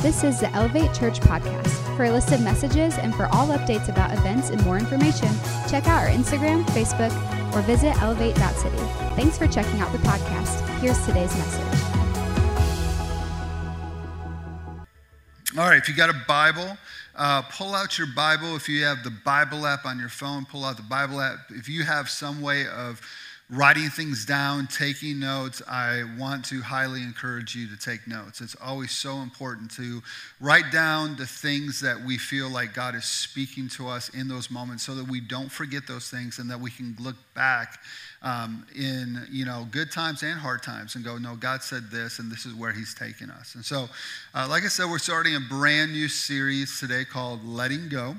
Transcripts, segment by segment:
This is the Elevate Church podcast. For a list of messages and for all updates about events and more information, check out our Instagram, Facebook, or visit elevate.city. Thanks for checking out the podcast. Here's today's message. All right, if you got a Bible, uh, pull out your Bible. If you have the Bible app on your phone, pull out the Bible app. If you have some way of writing things down, taking notes, I want to highly encourage you to take notes. It's always so important to write down the things that we feel like God is speaking to us in those moments so that we don't forget those things and that we can look back um, in you know good times and hard times and go no god said this and this is where he's taking us and so uh, like i said we're starting a brand new series today called letting go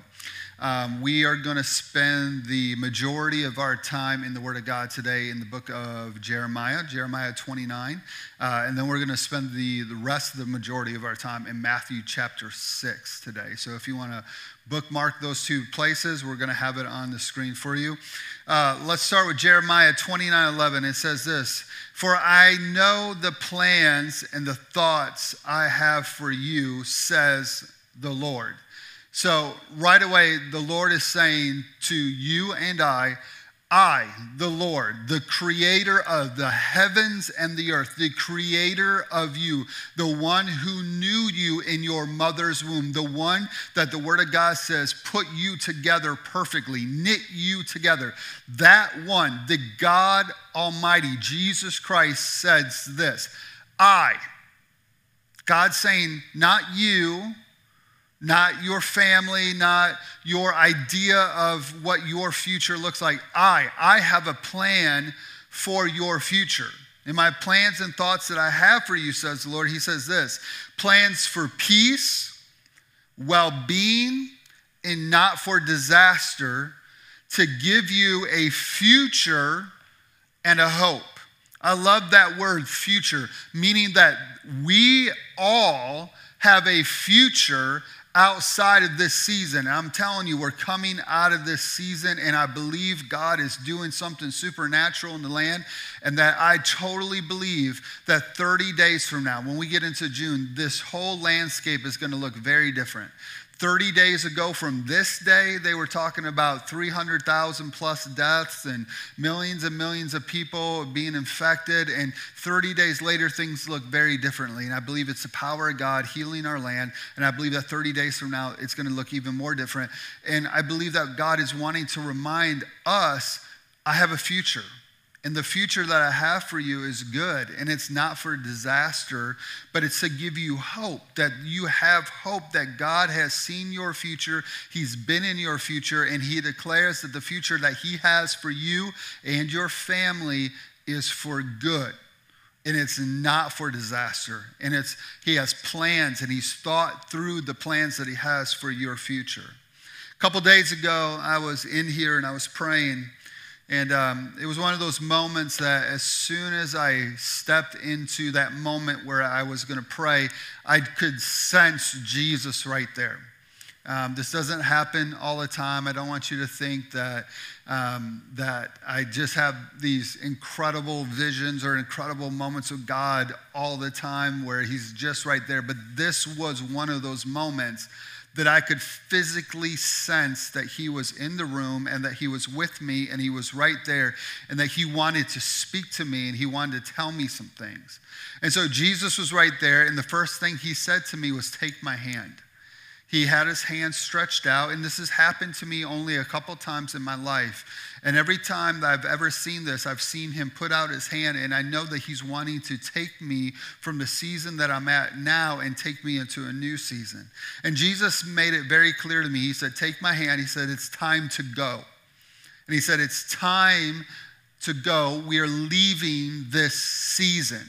um, we are going to spend the majority of our time in the Word of God today in the book of Jeremiah, Jeremiah 29. Uh, and then we're going to spend the, the rest of the majority of our time in Matthew chapter 6 today. So if you want to bookmark those two places, we're going to have it on the screen for you. Uh, let's start with Jeremiah 29 11. It says this For I know the plans and the thoughts I have for you, says the Lord so, right away, the Lord is saying to you and I, I, the Lord, the creator of the heavens and the earth, the creator of you, the one who knew you in your mother's womb, the one that the Word of God says put you together perfectly, knit you together. That one, the God Almighty, Jesus Christ, says this I, God saying, not you, not your family, not your idea of what your future looks like. I, I have a plan for your future. In my plans and thoughts that I have for you, says the Lord, He says this plans for peace, well being, and not for disaster, to give you a future and a hope. I love that word, future, meaning that we all have a future outside of this season. I'm telling you, we're coming out of this season, and I believe God is doing something supernatural in the land. And that I totally believe that 30 days from now, when we get into June, this whole landscape is going to look very different. 30 days ago from this day, they were talking about 300,000 plus deaths and millions and millions of people being infected. And 30 days later, things look very differently. And I believe it's the power of God healing our land. And I believe that 30 days from now, it's going to look even more different. And I believe that God is wanting to remind us I have a future. And the future that I have for you is good, and it's not for disaster, but it's to give you hope that you have hope that God has seen your future, He's been in your future, and He declares that the future that He has for you and your family is for good. And it's not for disaster. And it's He has plans, and He's thought through the plans that He has for your future. A couple days ago, I was in here and I was praying and um, it was one of those moments that as soon as I stepped into that moment where I was going to pray, I could sense Jesus right there. Um, this doesn't happen all the time. I don't want you to think that, um, that I just have these incredible visions or incredible moments of God all the time where He's just right there. But this was one of those moments that I could physically sense that he was in the room and that he was with me and he was right there and that he wanted to speak to me and he wanted to tell me some things. And so Jesus was right there, and the first thing he said to me was, Take my hand. He had his hand stretched out, and this has happened to me only a couple times in my life. And every time that I've ever seen this, I've seen him put out his hand, and I know that he's wanting to take me from the season that I'm at now and take me into a new season. And Jesus made it very clear to me. He said, Take my hand. He said, It's time to go. And he said, It's time to go. We are leaving this season.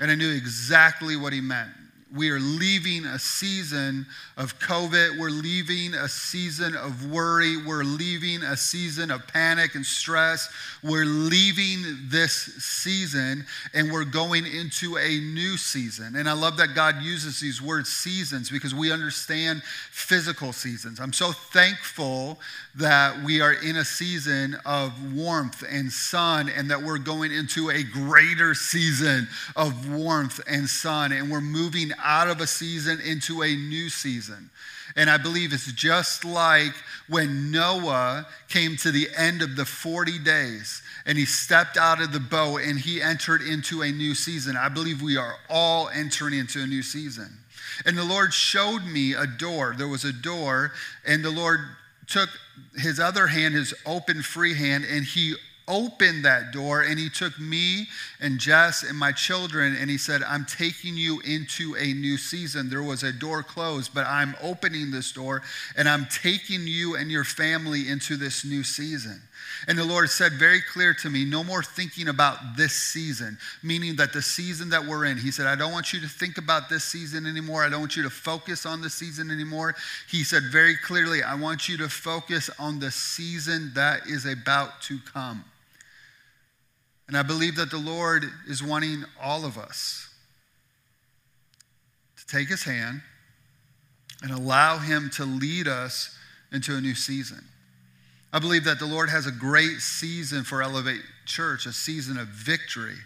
And I knew exactly what he meant we are leaving a season of COVID. We're leaving a season of worry. We're leaving a season of panic and stress. We're leaving this season and we're going into a new season. And I love that God uses these words seasons because we understand physical seasons. I'm so thankful that we are in a season of warmth and sun and that we're going into a greater season of warmth and sun and we're moving out of a season into a new season. And I believe it's just like when Noah came to the end of the 40 days and he stepped out of the boat and he entered into a new season. I believe we are all entering into a new season. And the Lord showed me a door. There was a door, and the Lord took his other hand, his open free hand, and he opened that door and he took me and Jess and my children and he said, I'm taking you into a new season. There was a door closed, but I'm opening this door and I'm taking you and your family into this new season. And the Lord said very clear to me, no more thinking about this season, meaning that the season that we're in, He said, I don't want you to think about this season anymore. I don't want you to focus on the season anymore. He said very clearly, I want you to focus on the season that is about to come. And I believe that the Lord is wanting all of us to take his hand and allow him to lead us into a new season. I believe that the Lord has a great season for Elevate Church, a season of victory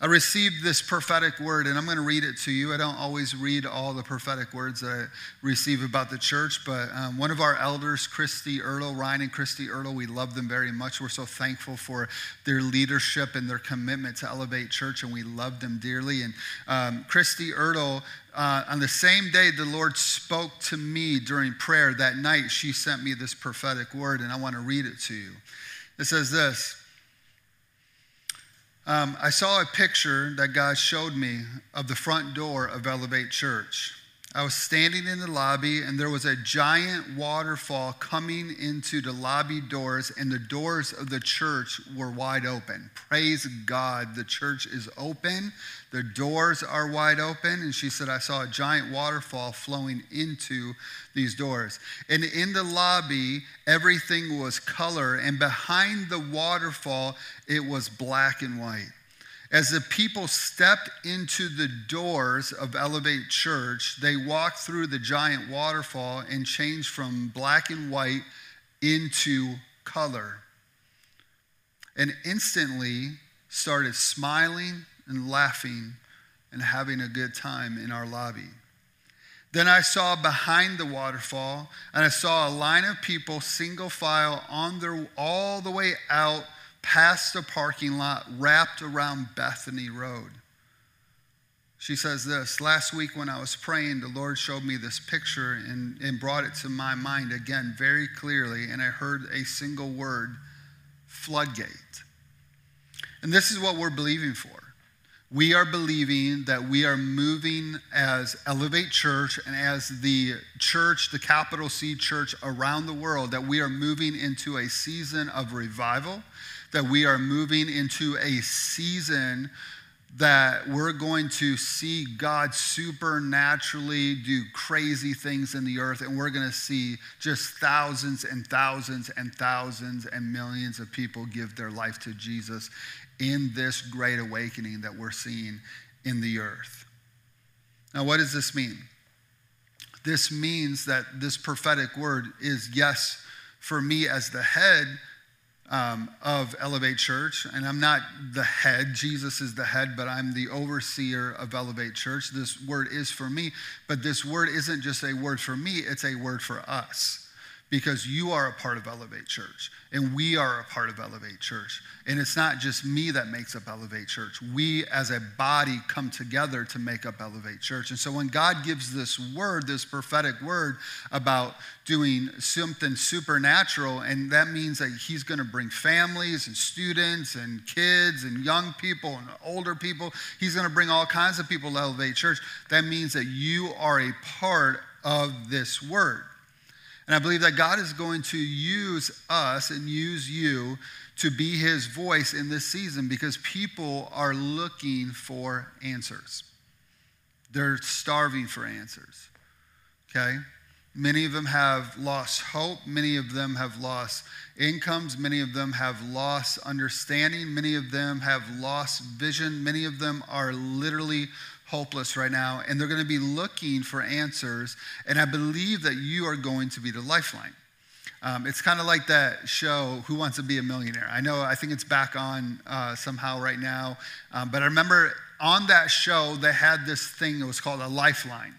I received this prophetic word, and I'm going to read it to you. I don't always read all the prophetic words that I receive about the church, but um, one of our elders, Christy Erlo, Ryan and Christy Erlo, we love them very much. We're so thankful for their leadership and their commitment to Elevate Church, and we love them dearly. And um, Christy Erlo, uh, on the same day the Lord spoke to me during prayer that night, she sent me this prophetic word, and I want to read it to you. It says this. Um, I saw a picture that God showed me of the front door of Elevate Church. I was standing in the lobby, and there was a giant waterfall coming into the lobby doors, and the doors of the church were wide open. Praise God, the church is open, the doors are wide open. And she said, I saw a giant waterfall flowing into these doors. And in the lobby, everything was color, and behind the waterfall, it was black and white. As the people stepped into the doors of Elevate Church, they walked through the giant waterfall and changed from black and white into color. And instantly started smiling and laughing and having a good time in our lobby. Then I saw behind the waterfall, and I saw a line of people, single file, on their all the way out past the parking lot, wrapped around Bethany Road. She says this Last week, when I was praying, the Lord showed me this picture and, and brought it to my mind again very clearly, and I heard a single word floodgate. And this is what we're believing for. We are believing that we are moving as Elevate Church and as the church, the capital C church around the world, that we are moving into a season of revival that we are moving into a season that we're going to see God supernaturally do crazy things in the earth, and we're going to see just thousands and thousands and thousands and millions of people give their life to Jesus in this great awakening that we're seeing in the earth. Now, what does this mean? This means that this prophetic word is yes, for me as the head um, of Elevate Church, and I'm not the head. Jesus is the head, but I'm the overseer of Elevate Church. This word is for me, but this word isn't just a word for me, it's a word for us because you are a part of Elevate Church and we are a part of Elevate Church. And it's not just me that makes up Elevate Church. We as a body come together to make up Elevate Church. And so when God gives this word, this prophetic word about doing something supernatural, and that means that He's going to bring families and students and kids and young people and older people, He's going to bring all kinds of people to Elevate Church. That means that you are a part of this word. And I believe that God is going to use us and use you to be his voice in this season because people are looking for answers. They're starving for answers. Okay? Many of them have lost hope. Many of them have lost incomes. Many of them have lost understanding. Many of them have lost vision. Many of them are literally hopeless right now, and they're going to be looking for answers. And I believe that you are going to be the lifeline. Um, it's kind of like that show, Who Wants to Be a Millionaire? I know, I think it's back on uh, somehow right now. Um, but I remember on that show, they had this thing that was called a lifeline,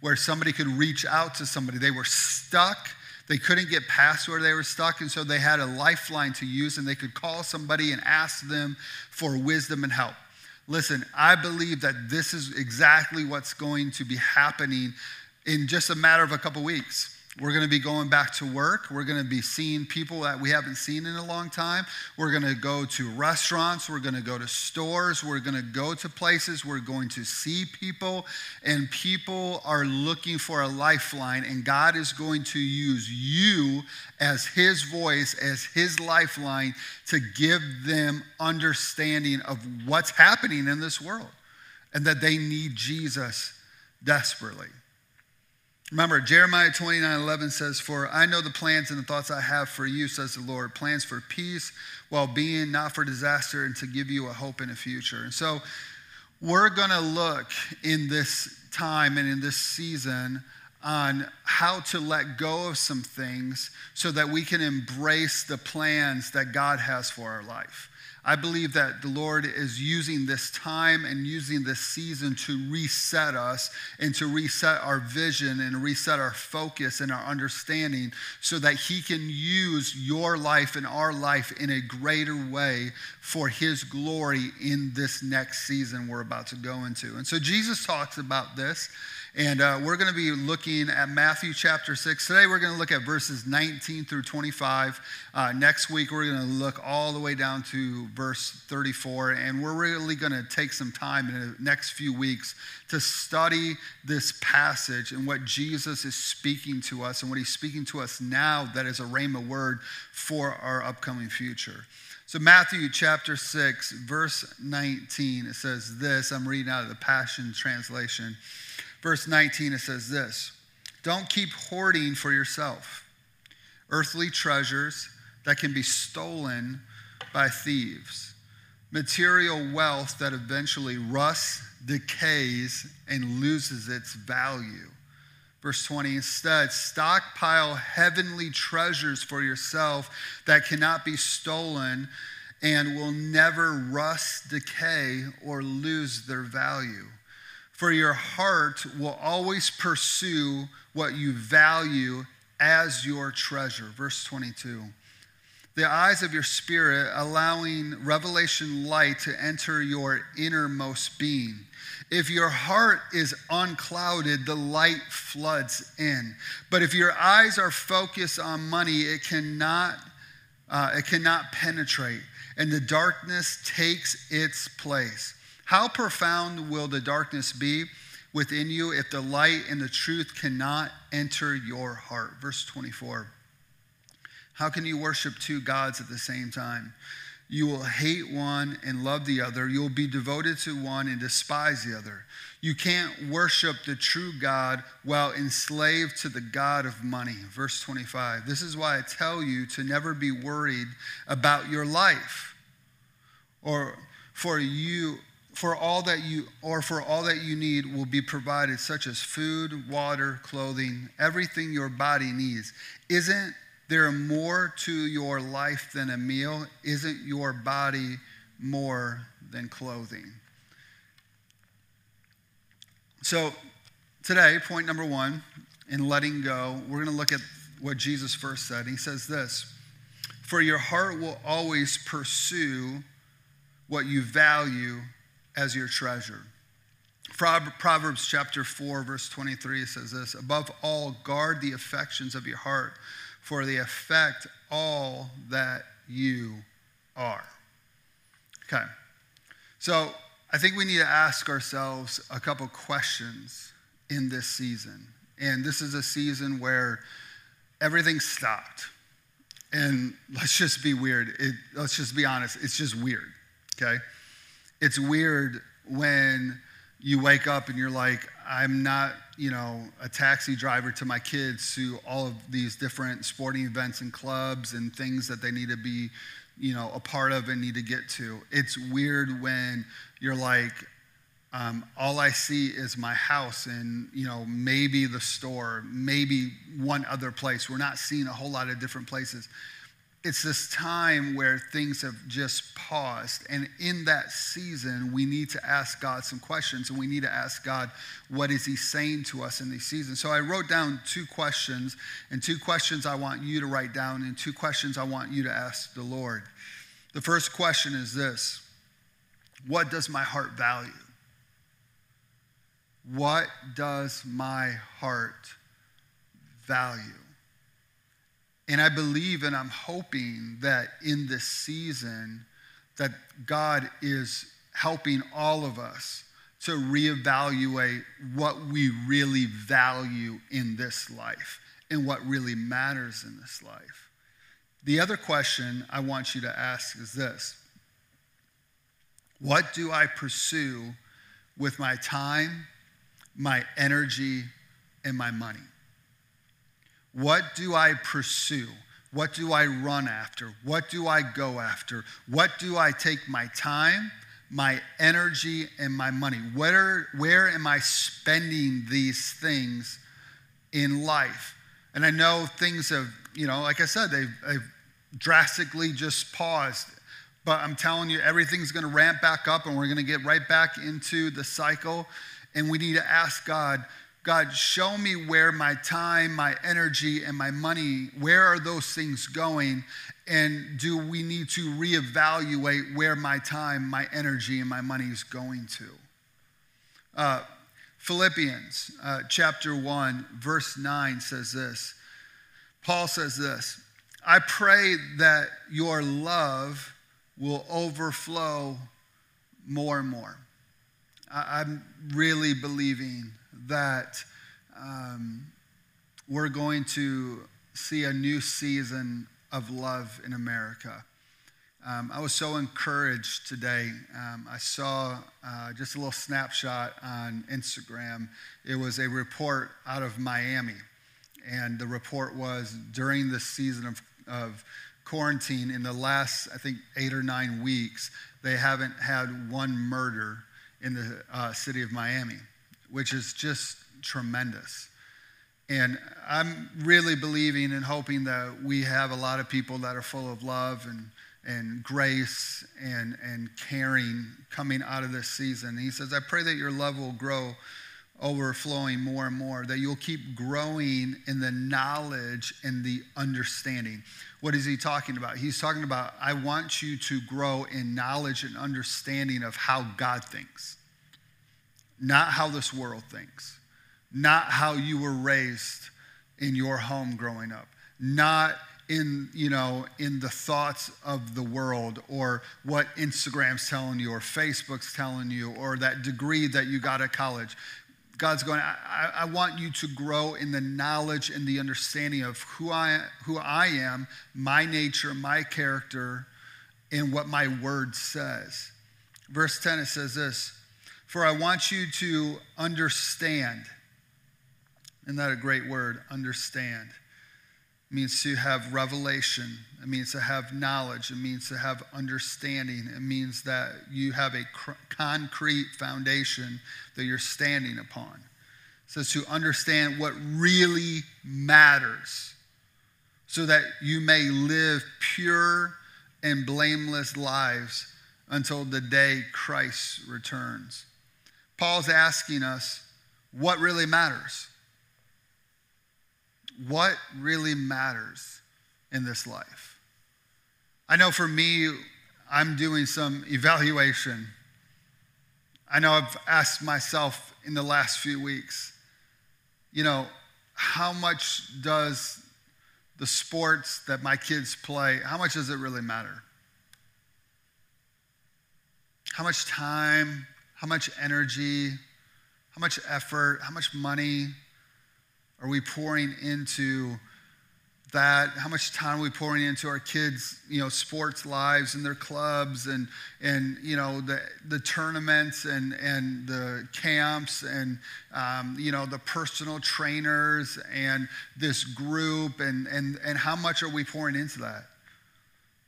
where somebody could reach out to somebody. They were stuck. They couldn't get past where they were stuck, and so they had a lifeline to use, and they could call somebody and ask them for wisdom and help. Listen, I believe that this is exactly what's going to be happening in just a matter of a couple weeks. We're going to be going back to work. We're going to be seeing people that we haven't seen in a long time. We're going to go to restaurants. We're going to go to stores. We're going to go to places. We're going to see people. And people are looking for a lifeline. And God is going to use you as His voice, as His lifeline to give them understanding of what's happening in this world and that they need Jesus desperately. Remember, Jeremiah 29 11 says, For I know the plans and the thoughts I have for you, says the Lord, plans for peace, well being, not for disaster, and to give you a hope in a future. And so we're going to look in this time and in this season on how to let go of some things so that we can embrace the plans that God has for our life. I believe that the Lord is using this time and using this season to reset us and to reset our vision and reset our focus and our understanding so that He can use your life and our life in a greater way for His glory in this next season we're about to go into. And so Jesus talks about this. And uh, we're going to be looking at Matthew chapter 6. Today, we're going to look at verses 19 through 25. Uh, next week, we're going to look all the way down to verse 34. And we're really going to take some time in the next few weeks to study this passage and what Jesus is speaking to us and what he's speaking to us now that is a rhema word for our upcoming future. So, Matthew chapter 6, verse 19, it says this. I'm reading out of the Passion Translation. Verse 19, it says this Don't keep hoarding for yourself earthly treasures that can be stolen by thieves, material wealth that eventually rusts, decays, and loses its value. Verse 20, instead, stockpile heavenly treasures for yourself that cannot be stolen and will never rust, decay, or lose their value for your heart will always pursue what you value as your treasure. Verse 22. The eyes of your spirit, allowing revelation light to enter your innermost being. If your heart is unclouded, the light floods in. But if your eyes are focused on money, it cannot, uh, it cannot penetrate, and the darkness takes its place. How profound will the darkness be within you if the light and the truth cannot enter your heart? Verse 24. How can you worship two gods at the same time? You will hate one and love the other. You'll be devoted to one and despise the other. You can't worship the true God while enslaved to the God of money. Verse 25. This is why I tell you to never be worried about your life or for you for all that you or for all that you need will be provided such as food water clothing everything your body needs. Isn't there more to your life than a meal? Isn't your body more than clothing? So today point number one in letting go we're going to look at what jesus first said. He says this for your heart will always pursue what you value as your treasure. Proverbs chapter 4, verse 23 says this Above all, guard the affections of your heart, for they affect all that you are. Okay. So I think we need to ask ourselves a couple questions in this season. And this is a season where everything stopped. And let's just be weird. It, let's just be honest. It's just weird. Okay. It's weird when you wake up and you're like, I'm not, you know, a taxi driver to my kids to all of these different sporting events and clubs and things that they need to be, you know, a part of and need to get to. It's weird when you're like, um, all I see is my house and, you know, maybe the store, maybe one other place. We're not seeing a whole lot of different places. It's this time where things have just paused. And in that season, we need to ask God some questions and we need to ask God, what is He saying to us in these seasons? So I wrote down two questions, and two questions I want you to write down, and two questions I want you to ask the Lord. The first question is this What does my heart value? What does my heart value? And I believe and I'm hoping that in this season that God is helping all of us to reevaluate what we really value in this life and what really matters in this life. The other question I want you to ask is this What do I pursue with my time, my energy, and my money? What do I pursue? What do I run after? What do I go after? What do I take my time, my energy, and my money? Where, where am I spending these things in life? And I know things have, you know, like I said, they've, they've drastically just paused. But I'm telling you, everything's going to ramp back up and we're going to get right back into the cycle. And we need to ask God, God, show me where my time, my energy, and my money, where are those things going? And do we need to reevaluate where my time, my energy, and my money is going to? Uh, Philippians uh, chapter 1, verse 9 says this. Paul says this I pray that your love will overflow more and more. I, I'm really believing that um, we're going to see a new season of love in America. Um, I was so encouraged today. Um, I saw uh, just a little snapshot on Instagram. It was a report out of Miami. And the report was during this season of, of quarantine, in the last, I think, eight or nine weeks, they haven't had one murder in the uh, city of Miami which is just tremendous. And I'm really believing and hoping that we have a lot of people that are full of love and, and grace and, and caring coming out of this season. And he says, I pray that your love will grow, overflowing more and more, that you'll keep growing in the knowledge and the understanding. What is he talking about? He's talking about, I want you to grow in knowledge and understanding of how God thinks not how this world thinks, not how you were raised in your home growing up, not in you know in the thoughts of the world or what instagram's telling you or facebook's telling you or that degree that you got at college. God's going I, I want you to grow in the knowledge and the understanding of who i who i am my nature my character and what my word says. Verse 10 it says this for I want you to understand. Isn't that a great word? Understand. It means to have revelation. It means to have knowledge. It means to have understanding. It means that you have a cr- concrete foundation that you're standing upon. Says to understand what really matters so that you may live pure and blameless lives until the day Christ returns. Paul's asking us what really matters. What really matters in this life? I know for me, I'm doing some evaluation. I know I've asked myself in the last few weeks, you know, how much does the sports that my kids play, how much does it really matter? How much time, how much energy, how much effort, how much money are we pouring into that? How much time are we pouring into our kids, you know, sports lives and their clubs and, and you know, the, the tournaments and, and the camps and, um, you know, the personal trainers and this group and, and, and how much are we pouring into that?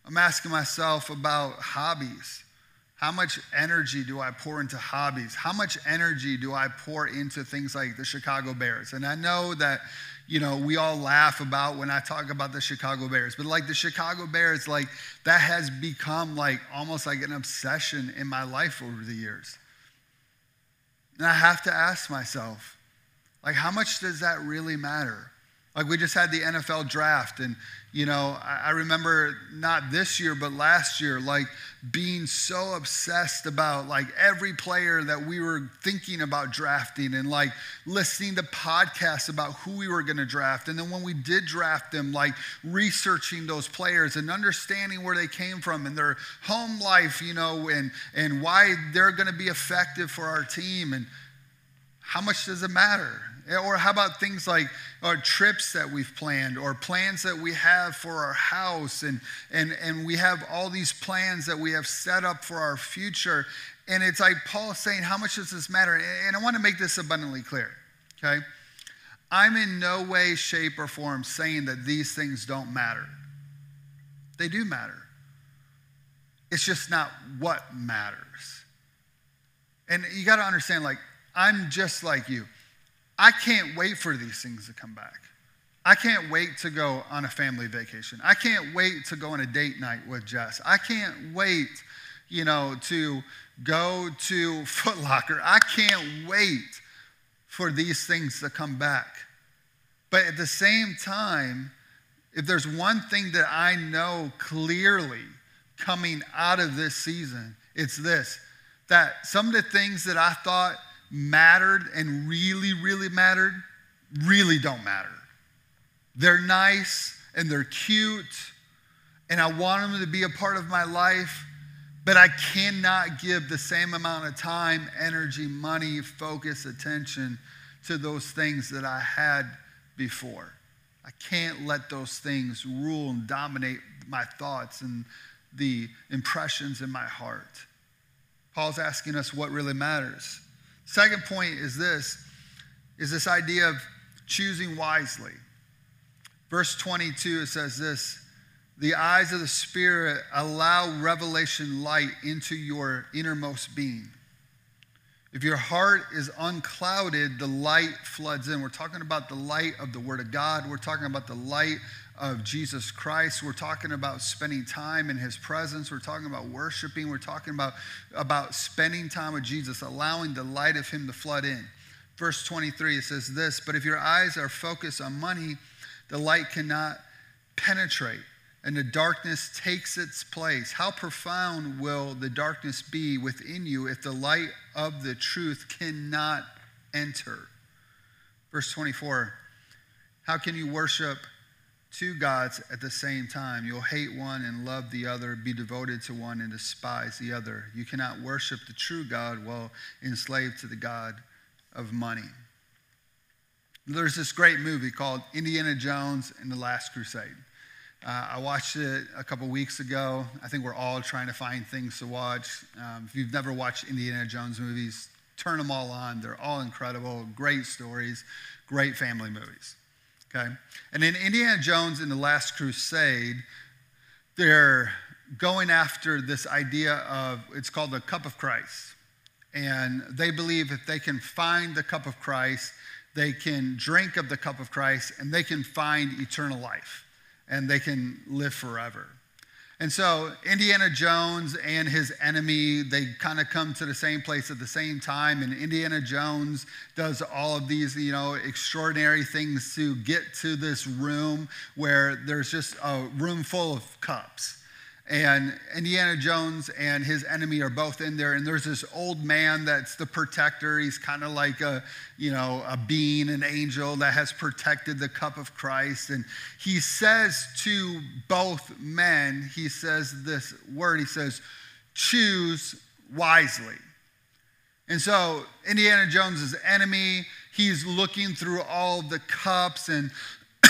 I'm asking myself about hobbies How much energy do I pour into hobbies? How much energy do I pour into things like the Chicago Bears? And I know that, you know, we all laugh about when I talk about the Chicago Bears, but like the Chicago Bears, like that has become like almost like an obsession in my life over the years. And I have to ask myself, like, how much does that really matter? Like we just had the NFL draft, and you know, I, remember not this year, but last year, like being so obsessed about like every player that we were thinking about drafting, and like listening to podcasts about who we were going to draft, and then when we did draft them, like researching those players and understanding where they came from and their home life, you know, and and why they're going to be effective for our team, and how much does it matter? Or how about things like our trips that we've planned or plans that we have for our house? And, and, and we have all these plans that we have set up for our future. And it's like Paul saying, How much does this matter? And I want to make this abundantly clear, okay? I'm in no way, shape, or form saying that these things don't matter. They do matter. It's just not what matters. And you got to understand, like, I'm just like you. I can't wait for these things to come back. I can't wait to go on a family vacation. I can't wait to go on a date night with Jess. I can't wait, you know, to go to Foot Locker. I can't wait for these things to come back. But at the same time, if there's one thing that I know clearly coming out of this season, it's this that some of the things that I thought mattered and really, really mattered really don't matter. They're nice and they're cute, and I want them to be a part of my life, but I cannot give the same amount of time, energy, money, focus, attention to those things that I had before. I can't let those things rule and dominate my thoughts and the impressions in my heart. Paul's asking us what really matters. Second point is this is this idea of choosing wisely. Verse 22 it says this, the eyes of the spirit allow revelation light into your innermost being. If your heart is unclouded, the light floods in. We're talking about the light of the Word of God. We're talking about the light of Jesus Christ. We're talking about spending time in His presence. We're talking about worshiping. We're talking about, about spending time with Jesus, allowing the light of Him to flood in. Verse 23, it says this But if your eyes are focused on money, the light cannot penetrate and the darkness takes its place. How profound will the darkness be within you if the light of the truth cannot enter? Verse 24 How can you worship two gods at the same time? You'll hate one and love the other, be devoted to one and despise the other. You cannot worship the true God while enslaved to the God of money. There's this great movie called Indiana Jones and the Last Crusade. Uh, I watched it a couple weeks ago. I think we're all trying to find things to watch. Um, if you've never watched Indiana Jones movies, turn them all on. They're all incredible, great stories, great family movies. Okay? And in Indiana Jones in the Last Crusade, they're going after this idea of it's called the cup of Christ. And they believe if they can find the cup of Christ, they can drink of the cup of Christ and they can find eternal life and they can live forever. And so Indiana Jones and his enemy, they kind of come to the same place at the same time. And Indiana Jones does all of these, you know, extraordinary things to get to this room where there's just a room full of cups and Indiana Jones and his enemy are both in there. And there's this old man that's the protector. He's kind of like a, you know, a being, an angel that has protected the cup of Christ. And he says to both men, he says this word, he says, choose wisely. And so Indiana Jones' enemy, he's looking through all the cups and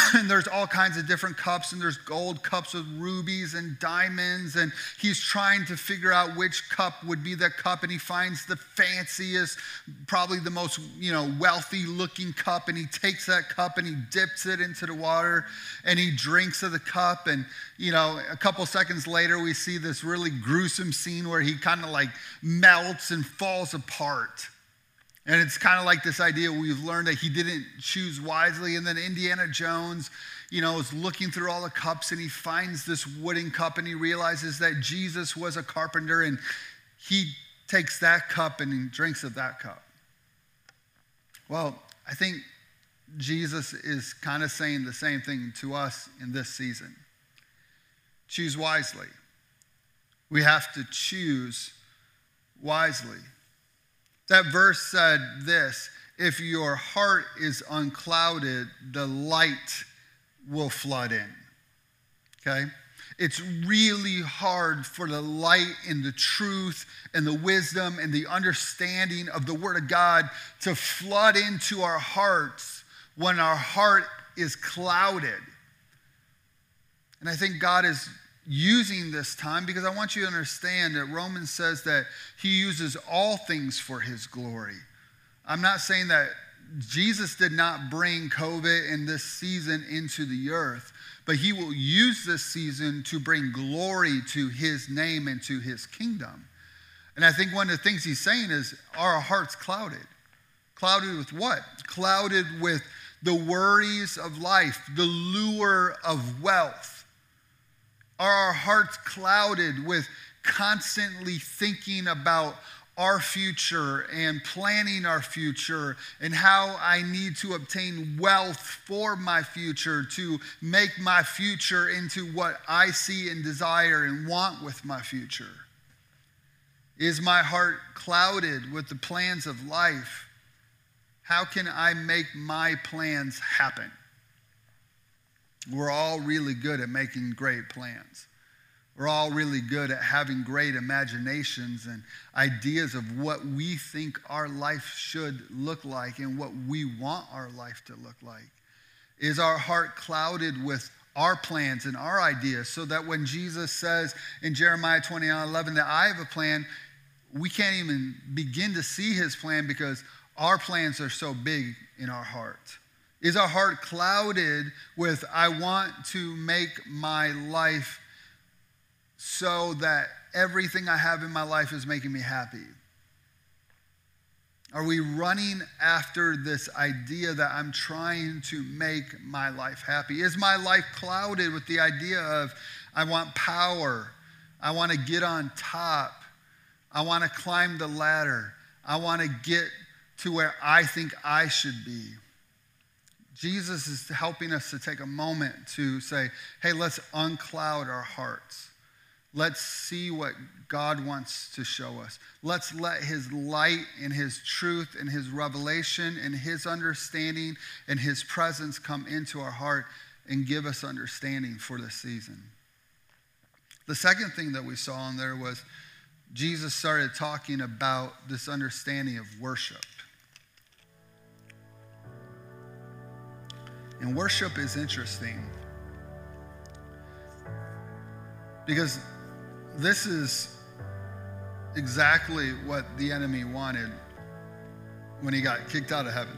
and there's all kinds of different cups, and there's gold cups with rubies and diamonds, and he's trying to figure out which cup would be the cup, and he finds the fanciest, probably the most you know wealthy looking cup, and he takes that cup and he dips it into the water, and he drinks of the cup, and you know a couple seconds later we see this really gruesome scene where he kind of like melts and falls apart. And it's kind of like this idea we've learned that he didn't choose wisely. And then Indiana Jones, you know, is looking through all the cups and he finds this wooden cup and he realizes that Jesus was a carpenter and he takes that cup and he drinks of that cup. Well, I think Jesus is kind of saying the same thing to us in this season. Choose wisely. We have to choose wisely. That verse said this if your heart is unclouded, the light will flood in. Okay? It's really hard for the light and the truth and the wisdom and the understanding of the Word of God to flood into our hearts when our heart is clouded. And I think God is using this time because I want you to understand that Romans says that he uses all things for his glory. I'm not saying that Jesus did not bring COVID in this season into the earth, but he will use this season to bring glory to his name and to his kingdom. And I think one of the things he's saying is, are our hearts clouded? Clouded with what? Clouded with the worries of life, the lure of wealth are our hearts clouded with constantly thinking about our future and planning our future and how I need to obtain wealth for my future to make my future into what I see and desire and want with my future? Is my heart clouded with the plans of life? How can I make my plans happen? We're all really good at making great plans. We're all really good at having great imaginations and ideas of what we think our life should look like and what we want our life to look like. Is our heart clouded with our plans and our ideas so that when Jesus says in Jeremiah 29 11 that I have a plan, we can't even begin to see his plan because our plans are so big in our heart. Is our heart clouded with, I want to make my life so that everything I have in my life is making me happy? Are we running after this idea that I'm trying to make my life happy? Is my life clouded with the idea of, I want power, I want to get on top, I want to climb the ladder, I want to get to where I think I should be? Jesus is helping us to take a moment to say, hey, let's uncloud our hearts. Let's see what God wants to show us. Let's let His light and His truth and His revelation and His understanding and His presence come into our heart and give us understanding for this season. The second thing that we saw in there was Jesus started talking about this understanding of worship. And worship is interesting because this is exactly what the enemy wanted when he got kicked out of heaven.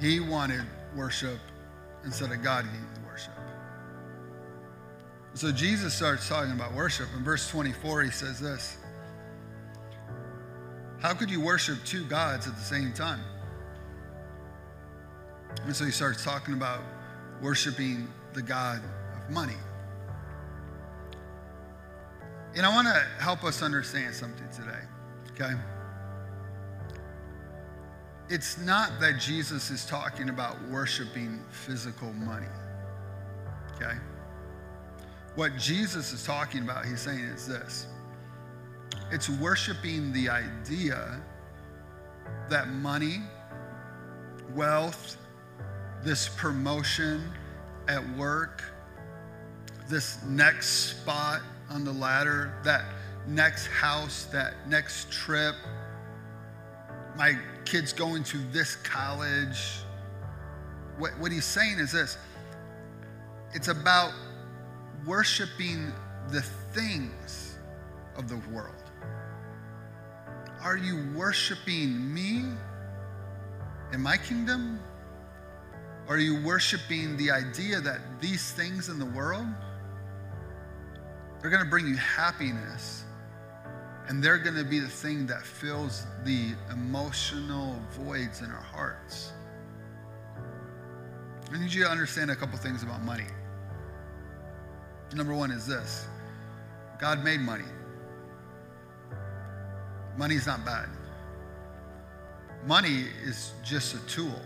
He wanted worship instead of God the worship. So Jesus starts talking about worship. In verse 24, he says this How could you worship two gods at the same time? And so he starts talking about worshiping the God of money. And I want to help us understand something today, okay? It's not that Jesus is talking about worshiping physical money, okay? What Jesus is talking about, he's saying, is this it's worshiping the idea that money, wealth, this promotion at work, this next spot on the ladder, that next house, that next trip, my kids going to this college, what, what he's saying is this it's about worshiping the things of the world. Are you worshiping me in my kingdom? Are you worshiping the idea that these things in the world, they're going to bring you happiness and they're going to be the thing that fills the emotional voids in our hearts? I need you to understand a couple things about money. Number one is this God made money. Money's not bad. Money is just a tool.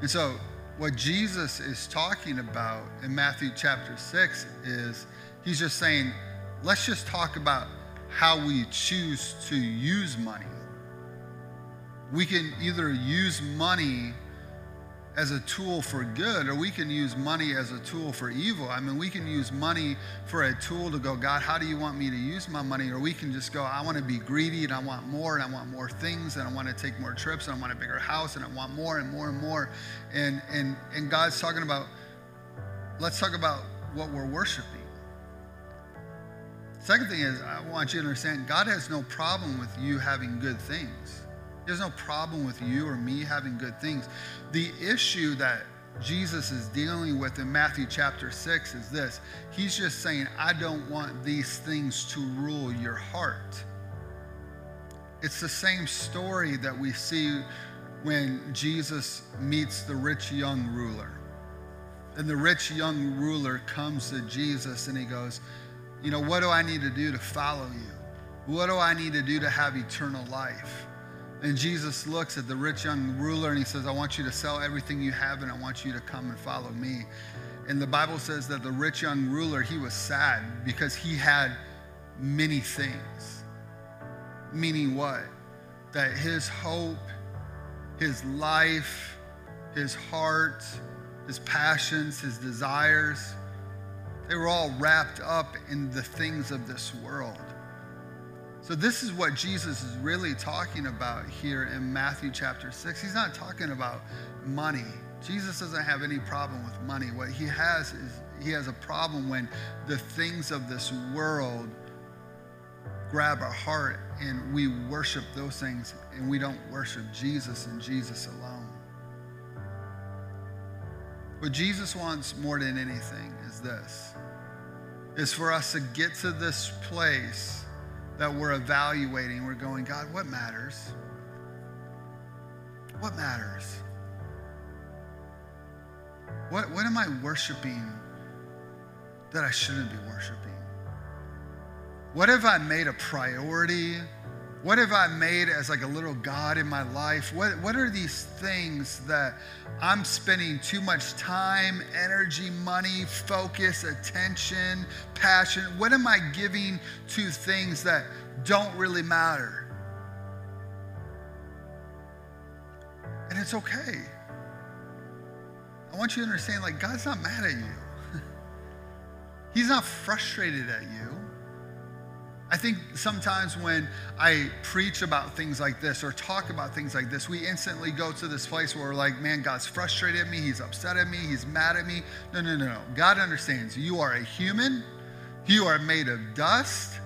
And so, what Jesus is talking about in Matthew chapter 6 is he's just saying, let's just talk about how we choose to use money. We can either use money as a tool for good, or we can use money as a tool for evil. I mean, we can use money for a tool to go, God, how do you want me to use my money? Or we can just go, I want to be greedy and I want more and I want more things and I want to take more trips and I want a bigger house and I want more and more and more. And and and God's talking about, let's talk about what we're worshiping. Second thing is, I want you to understand God has no problem with you having good things. There's no problem with you or me having good things. The issue that Jesus is dealing with in Matthew chapter 6 is this He's just saying, I don't want these things to rule your heart. It's the same story that we see when Jesus meets the rich young ruler. And the rich young ruler comes to Jesus and he goes, You know, what do I need to do to follow you? What do I need to do to have eternal life? And Jesus looks at the rich young ruler and he says, I want you to sell everything you have and I want you to come and follow me. And the Bible says that the rich young ruler, he was sad because he had many things. Meaning what? That his hope, his life, his heart, his passions, his desires, they were all wrapped up in the things of this world. So, this is what Jesus is really talking about here in Matthew chapter 6. He's not talking about money. Jesus doesn't have any problem with money. What he has is he has a problem when the things of this world grab our heart and we worship those things and we don't worship Jesus and Jesus alone. What Jesus wants more than anything is this is for us to get to this place that we're evaluating. We're going, God, what matters? What matters? What, what am I worshiping that I shouldn't be worshiping? What have I made a priority? What have I made as like a little God in my life? What, what are these things that I'm spending too much time, energy, money, focus, attention, passion? What am I giving to things that don't really matter? And it's okay. I want you to understand like, God's not mad at you, He's not frustrated at you. I think sometimes when I preach about things like this or talk about things like this, we instantly go to this place where we're like, man, God's frustrated at me, He's upset at me, He's mad at me. No, no, no, no. God understands you are a human, you are made of dust.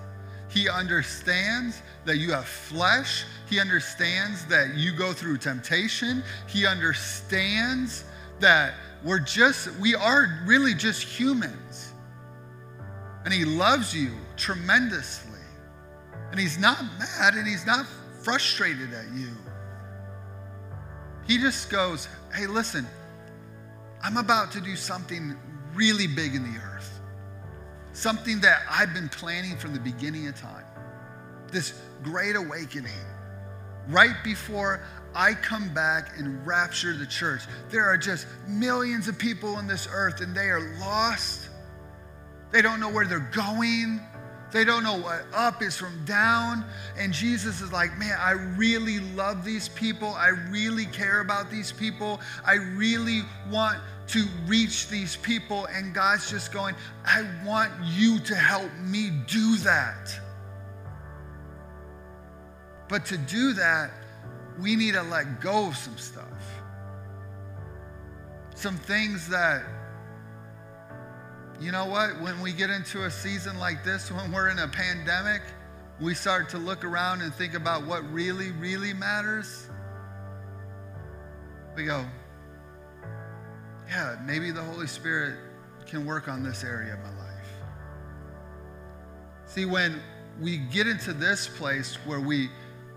He understands that you have flesh. He understands that you go through temptation. He understands that we're just, we are really just humans. And He loves you tremendously. And he's not mad and he's not frustrated at you. He just goes, hey, listen, I'm about to do something really big in the earth. Something that I've been planning from the beginning of time. This great awakening. Right before I come back and rapture the church, there are just millions of people on this earth and they are lost. They don't know where they're going. They don't know what up is from down. And Jesus is like, man, I really love these people. I really care about these people. I really want to reach these people. And God's just going, I want you to help me do that. But to do that, we need to let go of some stuff. some things that, you know what, when we get into a season like this, when we're in a pandemic, we start to look around and think about what really, really matters. We go, yeah, maybe the Holy Spirit can work on this area of my life. See, when we get into this place where we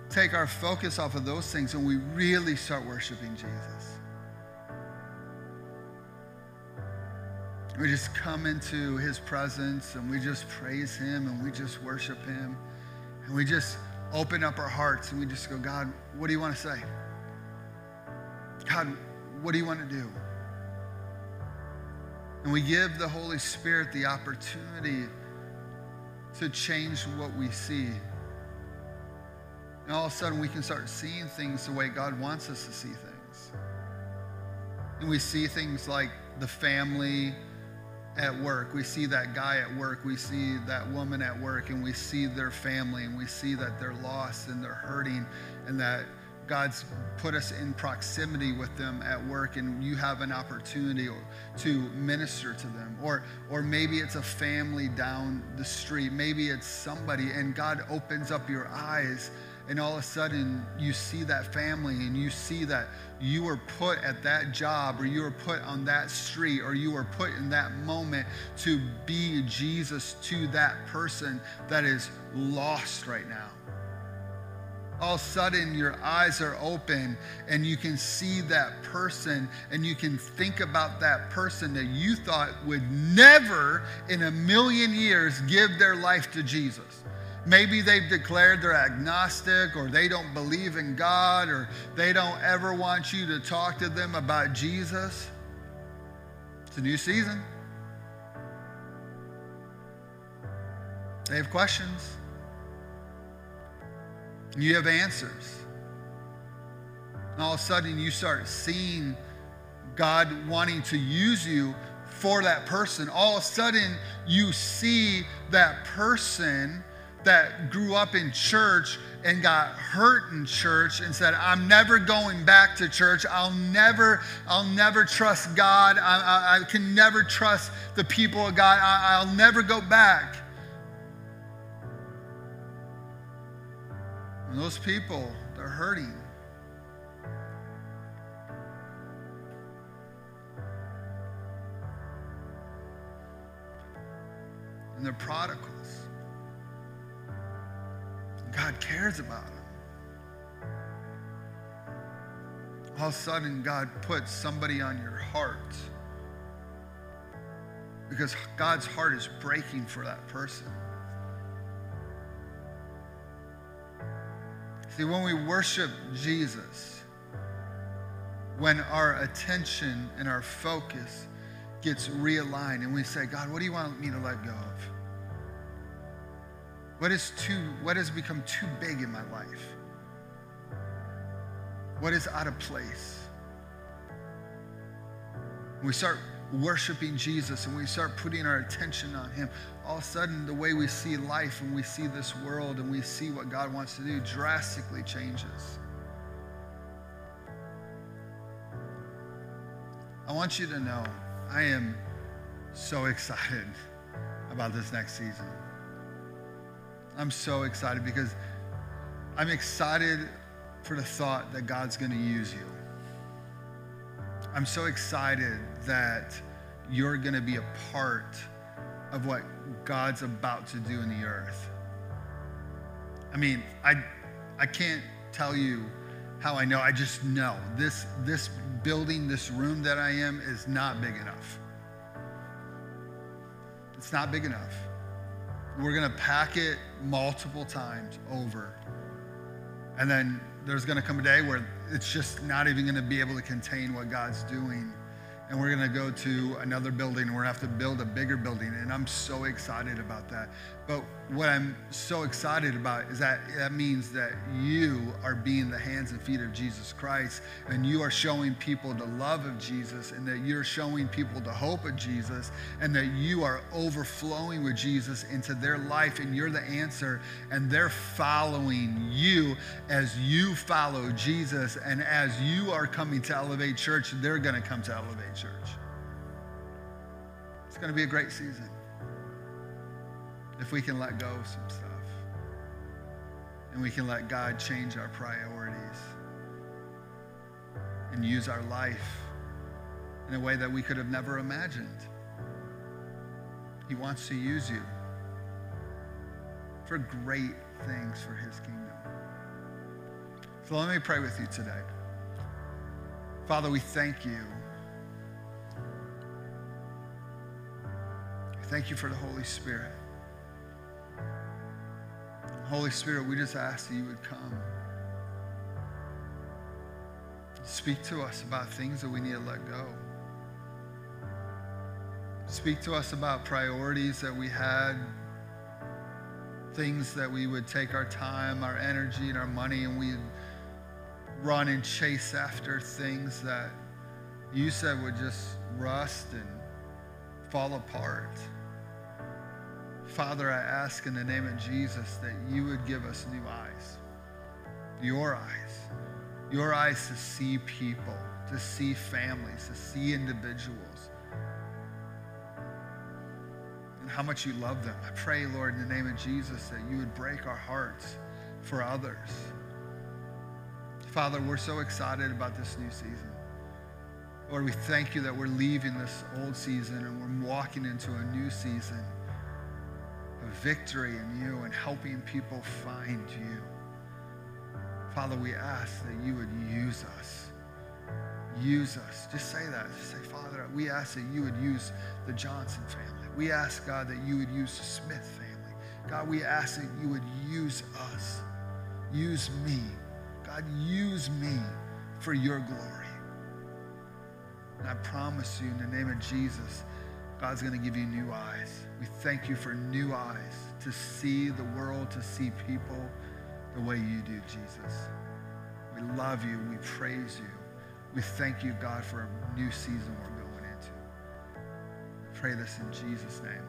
take our focus off of those things and we really start worshiping Jesus. We just come into his presence and we just praise him and we just worship him. And we just open up our hearts and we just go, God, what do you want to say? God, what do you want to do? And we give the Holy Spirit the opportunity to change what we see. And all of a sudden, we can start seeing things the way God wants us to see things. And we see things like the family at work. We see that guy at work. We see that woman at work, and we see their family, and we see that they're lost and they're hurting, and that God's put us in proximity with them at work and you have an opportunity to minister to them. Or, or maybe it's a family down the street. Maybe it's somebody and God opens up your eyes and all of a sudden you see that family and you see that you were put at that job or you were put on that street or you were put in that moment to be Jesus to that person that is lost right now all of a sudden your eyes are open and you can see that person and you can think about that person that you thought would never in a million years give their life to Jesus. Maybe they've declared they're agnostic or they don't believe in God or they don't ever want you to talk to them about Jesus. It's a new season. They have questions. You have answers. And all of a sudden, you start seeing God wanting to use you for that person. All of a sudden, you see that person that grew up in church and got hurt in church and said i'm never going back to church i'll never i'll never trust god i, I, I can never trust the people of god I, i'll never go back And those people, they're hurting. And they're prodigals. God cares about them. All of a sudden, God puts somebody on your heart because God's heart is breaking for that person. See, when we worship Jesus, when our attention and our focus gets realigned and we say, God, what do you want me to let go of? What is too what has become too big in my life? What is out of place? We start worshiping Jesus and we start putting our attention on Him, all of a sudden the way we see life and we see this world and we see what God wants to do drastically changes. I want you to know I am so excited about this next season. I'm so excited because I'm excited for the thought that God's going to use you. I'm so excited that you're going to be a part of what God's about to do in the earth. I mean, I, I can't tell you how I know. I just know this, this building, this room that I am is not big enough. It's not big enough. We're going to pack it multiple times over. And then there's going to come a day where it's just not even going to be able to contain what God's doing and we're going to go to another building we're going to have to build a bigger building and i'm so excited about that. But what i'm so excited about is that that means that you are being the hands and feet of jesus christ and you are showing people the love of jesus and that you're showing people the hope of jesus and that you are overflowing with jesus into their life and you're the answer and they're following you as you follow jesus and as you are coming to elevate church they're going to come to elevate Church. It's going to be a great season if we can let go of some stuff and we can let God change our priorities and use our life in a way that we could have never imagined. He wants to use you for great things for his kingdom. So let me pray with you today. Father, we thank you. Thank you for the Holy Spirit. Holy Spirit, we just ask that you would come. Speak to us about things that we need to let go. Speak to us about priorities that we had, things that we would take our time, our energy, and our money, and we'd run and chase after things that you said would just rust and fall apart. Father, I ask in the name of Jesus that you would give us new eyes, your eyes, your eyes to see people, to see families, to see individuals, and how much you love them. I pray, Lord, in the name of Jesus, that you would break our hearts for others. Father, we're so excited about this new season. Lord, we thank you that we're leaving this old season and we're walking into a new season victory in you and helping people find you. Father, we ask that you would use us. Use us. Just say that. Just say, Father, we ask that you would use the Johnson family. We ask, God, that you would use the Smith family. God, we ask that you would use us. Use me. God, use me for your glory. And I promise you, in the name of Jesus, God's going to give you new eyes. We thank you for new eyes to see the world, to see people the way you do, Jesus. We love you. We praise you. We thank you, God, for a new season we're going into. Pray this in Jesus' name.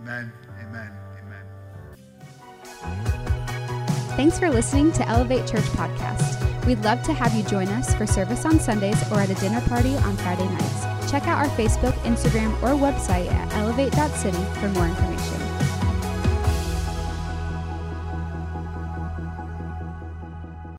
Amen. Amen. Amen. Thanks for listening to Elevate Church Podcast. We'd love to have you join us for service on Sundays or at a dinner party on Friday nights check out our Facebook, Instagram, or website at elevate.city for more information.